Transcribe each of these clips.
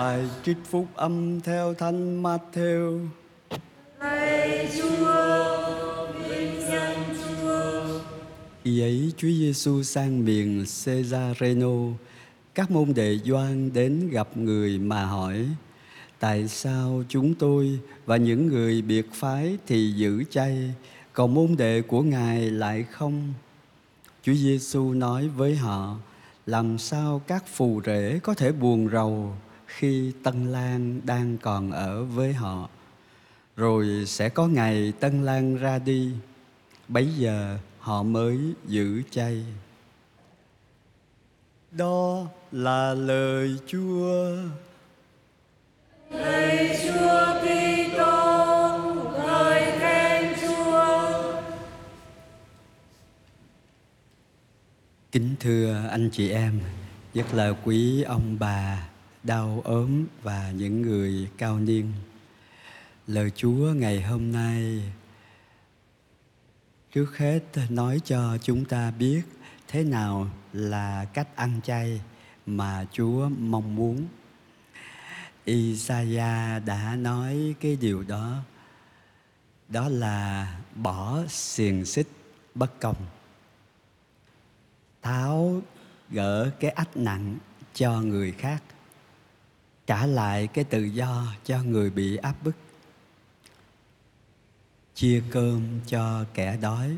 Bài trích phúc âm theo Thánh Matthew. Lạy Chúa, vinh danh Chúa. Khi ấy Chúa Giêsu sang miền Cesareno, các môn đệ Doan đến gặp người mà hỏi: Tại sao chúng tôi và những người biệt phái thì giữ chay, còn môn đệ của Ngài lại không? Chúa Giêsu nói với họ: Làm sao các phù rể có thể buồn rầu khi Tân Lang đang còn ở với họ? Rồi sẽ có ngày Tân Lang ra đi, bấy giờ họ mới giữ chay. Đó là lời Chúa. Lạy Chúa Kitô, ngợi khen Chúa. Kính thưa anh chị em, rất là quý ông bà đau ốm và những người cao niên. Lời Chúa ngày hôm nay trước hết nói cho chúng ta biết thế nào là cách ăn chay mà Chúa mong muốn. Isaiah đã nói cái điều đó đó là bỏ xiềng xích bất công, tháo gỡ cái ách nặng cho người khác trả lại cái tự do cho người bị áp bức. Chia cơm cho kẻ đói,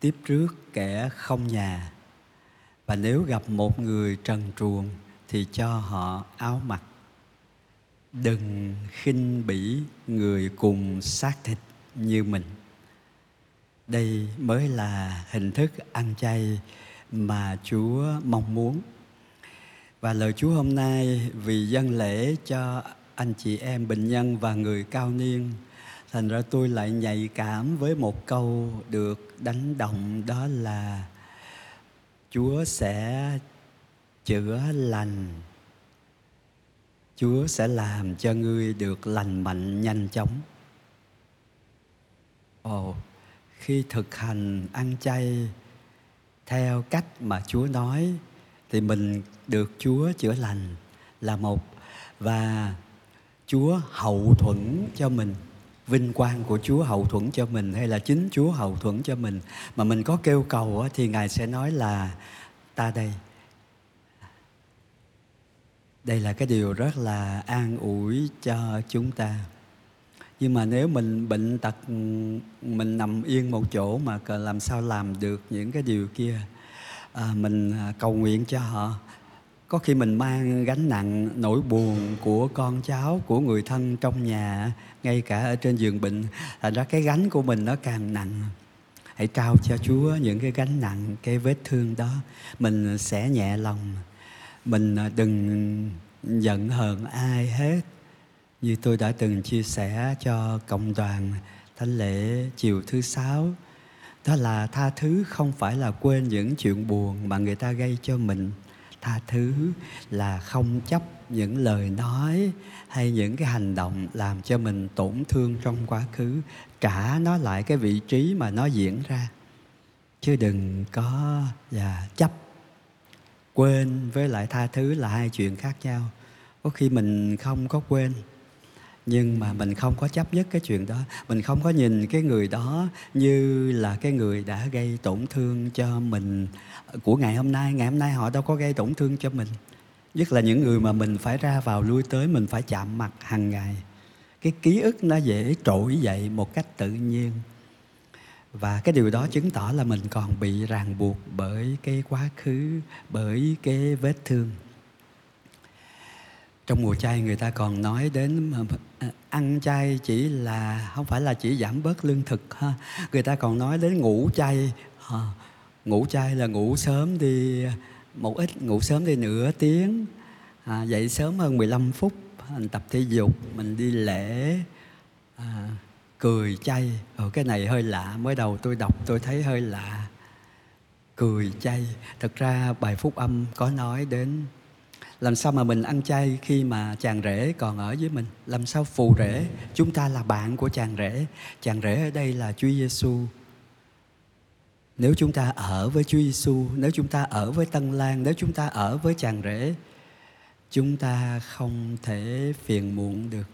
tiếp rước kẻ không nhà. Và nếu gặp một người trần truồng thì cho họ áo mặc. Đừng khinh bỉ người cùng xác thịt như mình. Đây mới là hình thức ăn chay mà chúa mong muốn và lời chúa hôm nay vì dân lễ cho anh chị em bệnh nhân và người cao niên, thành ra tôi lại nhạy cảm với một câu được đánh động, đó là chúa sẽ chữa lành. Chúa sẽ làm cho ngươi được lành mạnh, nhanh chóng. Ồ, khi thực hành ăn chay theo cách mà chúa nói thì mình được chúa chữa lành là một, và chúa hậu thuẫn cho mình vinh quang của Chúa hậu thuẫn cho mình hay là chính Chúa hậu thuẫn cho mình mà mình có kêu cầu thì Ngài sẽ nói là ta đây. Đây là cái điều rất là an ủi cho chúng ta. Nhưng mà nếu mình bệnh tật, mình nằm yên một chỗ mà làm sao làm được những cái điều kia à, mình à, cầu nguyện cho họ. Có khi mình mang gánh nặng nỗi buồn của con cháu của người thân trong nhà ngay cả ở trên giường bệnh thành ra cái gánh của mình nó càng nặng. Hãy trao cho chúa những cái gánh nặng cái vết thương đó. Mình sẽ nhẹ lòng. Mình à, đừng giận hờn ai hết. Như tôi đã từng chia sẻ cho cộng đoàn thánh lễ chiều thứ sáu đó là tha thứ không phải là quên những chuyện buồn mà người ta gây cho mình. Tha thứ là không chấp những lời nói hay những cái hành động làm cho mình tổn thương trong quá khứ, trả nó lại cái vị trí mà nó diễn ra. Chứ đừng có và chấp, quên với lại tha thứ là hai chuyện khác nhau. Có khi mình không có quên nhưng mà mình không có chấp nhất cái chuyện đó. Mình không có nhìn cái người đó như là cái người đã gây tổn thương cho mình ờ, của ngày hôm nay. Ngày hôm nay họ đâu có gây tổn thương cho mình. Nhất là những người mà mình phải ra vào lui tới, mình phải chạm mặt hàng ngày. Cái ký ức nó dễ trỗi dậy một cách tự nhiên. Và cái điều đó chứng tỏ là mình còn bị ràng buộc bởi cái quá khứ, bởi cái vết thương trong mùa chay người ta còn nói đến ờ, ờ, ăn chay chỉ là không phải là chỉ giảm bớt lương thực ha. Người ta còn nói đến ngủ chay ha. ngủ chay là ngủ sớm đi một ít ngủ sớm đi nửa tiếng à, dậy sớm hơn 15 phút mình tập thể dục mình đi lễ à, cười chay. Ở cái này hơi lạ mới đầu tôi đọc tôi thấy hơi lạ. Cười chay. Thực ra bài phúc âm có nói đến làm sao mà mình ăn chay khi mà chàng rể còn ở với mình? Làm sao phù rể? Chúng ta là bạn của chàng rể. Chàng rể ở đây là Chúa Giêsu nếu chúng ta ở với Chúa Giêsu nếu chúng ta ở với Tân Lan, nếu chúng ta ở với chàng rể, chúng ta không thể phiền muộn được.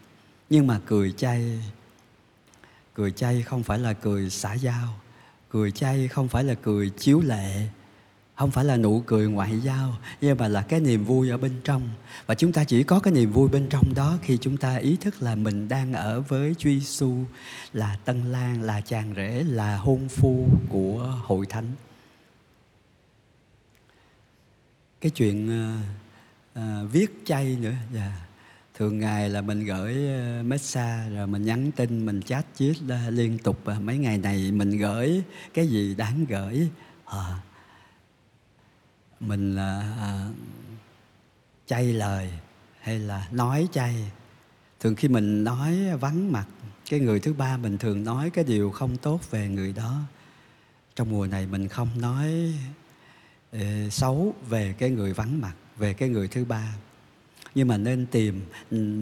Nhưng mà cười chay cười chay không phải là cười xã giao cười chay không phải là cười chiếu lệ không phải là nụ cười ngoại giao nhưng mà là cái niềm vui ở bên trong. Và chúng ta chỉ có cái niềm vui bên trong đó khi chúng ta ý thức là mình đang ở với Chúa Giêsu là tân lang là chàng rể là hôn phu của hội thánh. Cái chuyện uh, uh, viết chay nữa yeah. thường ngày là mình gửi uh, message rồi mình nhắn tin mình chat chít liên tục uh, mấy ngày này mình gửi cái gì đáng gửi. Uh, mình là à, chay lời hay là nói chay? Thường khi mình nói vắng mặt cái người thứ ba mình thường nói cái điều không tốt về người đó. Trong mùa này mình không nói ê, xấu về cái người vắng mặt về cái người thứ ba. Nhưng mà nên tìm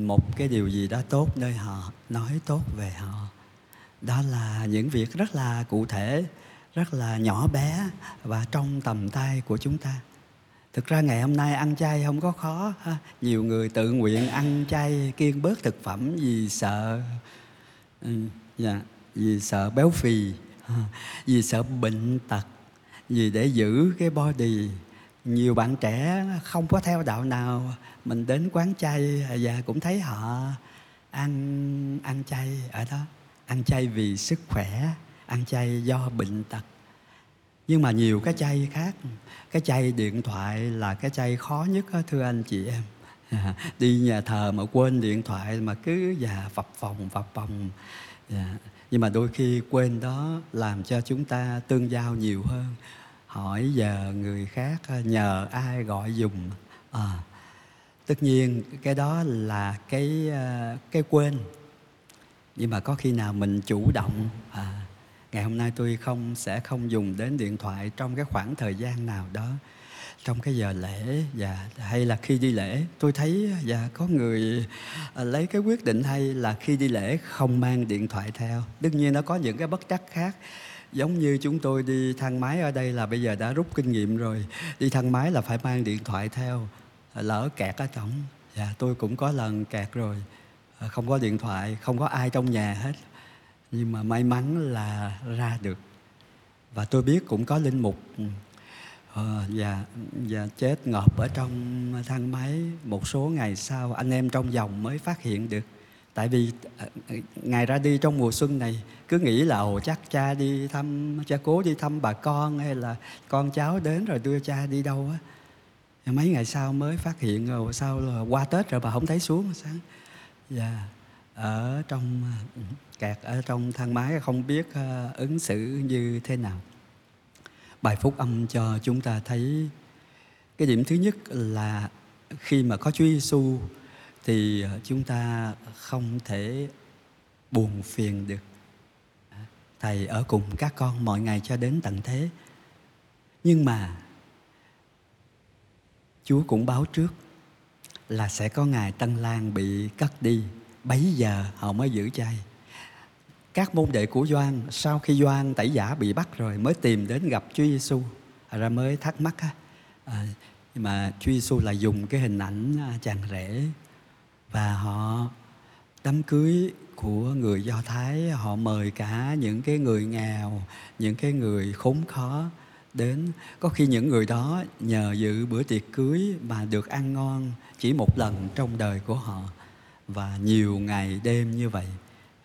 một cái điều gì đó tốt nơi họ nói tốt về họ. Đó là những việc rất là cụ thể rất là nhỏ bé và trong tầm tay của chúng ta. Thực ra ngày hôm nay ăn chay không có khó ha. nhiều người tự nguyện ăn chay kiêng bớt thực phẩm vì sợ ừ, dạ, vì sợ béo phì vì sợ bệnh tật vì để giữ cái body. Nhiều bạn trẻ không có theo đạo nào mình đến quán chay và cũng thấy họ ăn ăn chay ở đó. Ăn chay vì sức khỏe ăn chay do bệnh tật. Nhưng mà nhiều cái chay khác. Cái chay điện thoại là cái chay khó nhất đó, thưa anh chị em. Đi nhà thờ mà quên điện thoại mà cứ già phập phòng phập phòng dạ. nhưng mà đôi khi quên đó làm cho chúng ta tương giao nhiều hơn. Hỏi giờ người khác à, nhờ ai gọi dùng? À, tất nhiên cái đó là cái à, cái quên. Nhưng mà có khi nào mình chủ động? À, ngày hôm nay tôi không, sẽ không dùng đến điện thoại trong cái khoảng thời gian nào đó. Trong cái giờ lễ và hay là khi đi lễ, tôi thấy và có người à, lấy cái quyết định hay là khi đi lễ không mang điện thoại theo. Đương nhiên nó có những cái bất trắc khác. Giống như chúng tôi đi thang máy ở đây là bây giờ đã rút kinh nghiệm rồi. Đi thang máy là phải mang điện thoại theo à, lỡ kẹt ở trong dạ tôi cũng có lần kẹt rồi. À, không có điện thoại, không có ai trong nhà hết nhưng mà may mắn là ra được. Và tôi biết cũng có linh mục. Uh, và và chết ngợp ở trong thang máy. Một số ngày sau anh em trong dòng mới phát hiện được. Tại vì ờ, ngày ra đi trong mùa xuân này cứ nghĩ là ồ chắc cha đi thăm cha cố đi thăm bà con hay là con cháu đến rồi đưa cha đi đâu á. Mấy ngày sau mới phát hiện rồi sau là qua tết rồi bà không thấy xuống sáng dạ ở trong à, kẹt ở trong thang máy, không biết à, ứng xử như thế nào. Bài phúc âm cho chúng ta thấy cái điểm thứ nhất là khi mà có Chúa Giêsu thì à, chúng ta không thể buồn phiền được. Thầy ở cùng các con mọi ngày cho đến tận thế. Nhưng mà chúa cũng báo trước là sẽ có ngày tân lang bị cắt đi bấy giờ họ mới giữ chay. Các môn đệ của Doan sau khi Doan tẩy giả bị bắt rồi mới tìm đến gặp Chúa Giêsu ra mới thắc mắc á. À, nhưng mà Chúa Giêsu là dùng cái hình ảnh à, chàng rể và họ đám cưới của người Do Thái họ mời cả những cái người nghèo, những cái người khốn khó đến. Có khi những người đó nhờ dự bữa tiệc cưới mà được ăn ngon chỉ một lần trong đời của họ và nhiều ngày đêm như vậy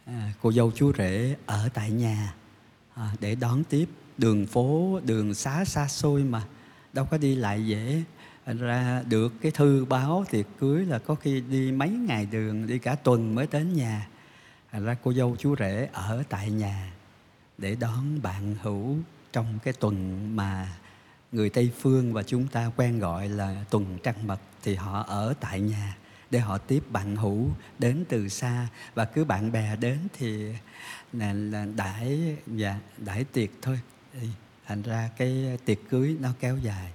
à, cô dâu chú rể ở tại nhà à, để đón tiếp. Đường phố đường xá xa xôi mà đâu có đi lại dễ. Ra được cái thư báo tiệc cưới là có khi đi mấy ngày đường đi cả tuần mới đến nhà. Thành ra cô dâu chú rể ở tại nhà để đón bạn hữu trong cái tuần mà người Tây phương và chúng ta quen gọi là tuần trăng mật thì họ ở tại nhà để họ tiếp bạn hữu đến từ xa. Và cứ bạn bè đến thì là, là đãi và dạ, đãi tiệc thôi. Thành ra cái tiệc cưới nó kéo dài.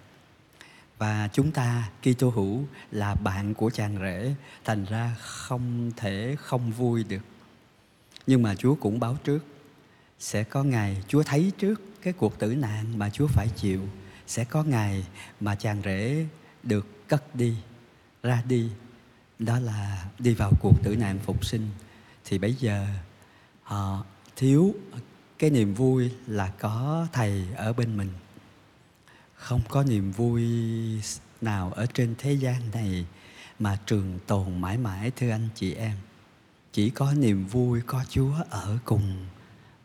Và chúng ta Kitô hữu là bạn của chàng rể thành ra không thể không vui được. Nhưng mà Chúa cũng báo trước sẽ có ngày Chúa thấy trước cái cuộc tử nạn mà Chúa phải chịu. Sẽ có ngày mà chàng rể được cất đi ra đi đó là đi vào cuộc tử nạn phục sinh. Thì bây giờ họ thiếu cái niềm vui là có thầy ở bên mình. Không có niềm vui nào ở trên thế gian này mà trường tồn mãi mãi, thưa anh chị em. Chỉ có niềm vui có chúa ở cùng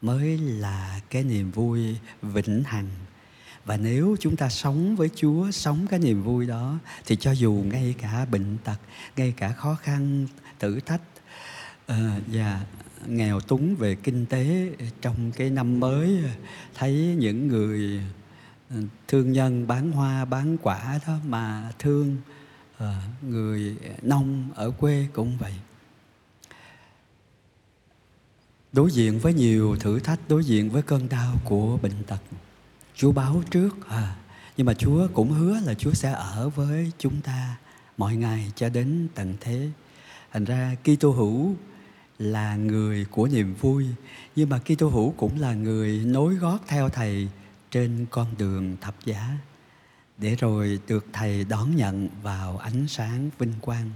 mới là cái niềm vui vĩnh hằng và nếu chúng ta sống với chúa sống cái niềm vui đó thì cho dù ngay cả bệnh tật ngay cả khó khăn thử thách uh, và nghèo túng về kinh tế trong cái năm mới thấy những người ờ, thương nhân bán hoa bán quả đó mà thương uh, người nông ở quê cũng vậy. Đối diện với nhiều thử thách đối diện với cơn đau của bệnh tật chúa báo trước à nhưng mà chúa cũng hứa là chúa sẽ ở với chúng ta mọi ngày cho đến tận thế. Thành ra kitô hữu là người của niềm vui, nhưng mà kitô hữu cũng là người nối gót theo thầy trên con đường thập giá, để rồi được thầy đón nhận vào ánh sáng vinh quang.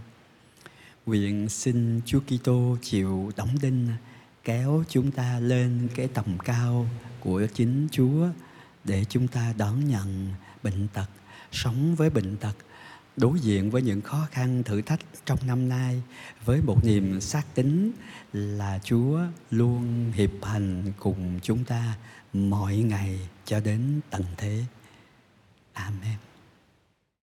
Nguyện xin chúa kitô chịu đóng đinh, kéo chúng ta lên cái tầm cao của chính Chúa để chúng ta đón nhận bệnh tật, sống với bệnh tật, đối diện với những khó khăn thử thách trong năm nay với một niềm xác tín là Chúa luôn hiệp hành cùng chúng ta mọi ngày cho đến tận thế. Amen.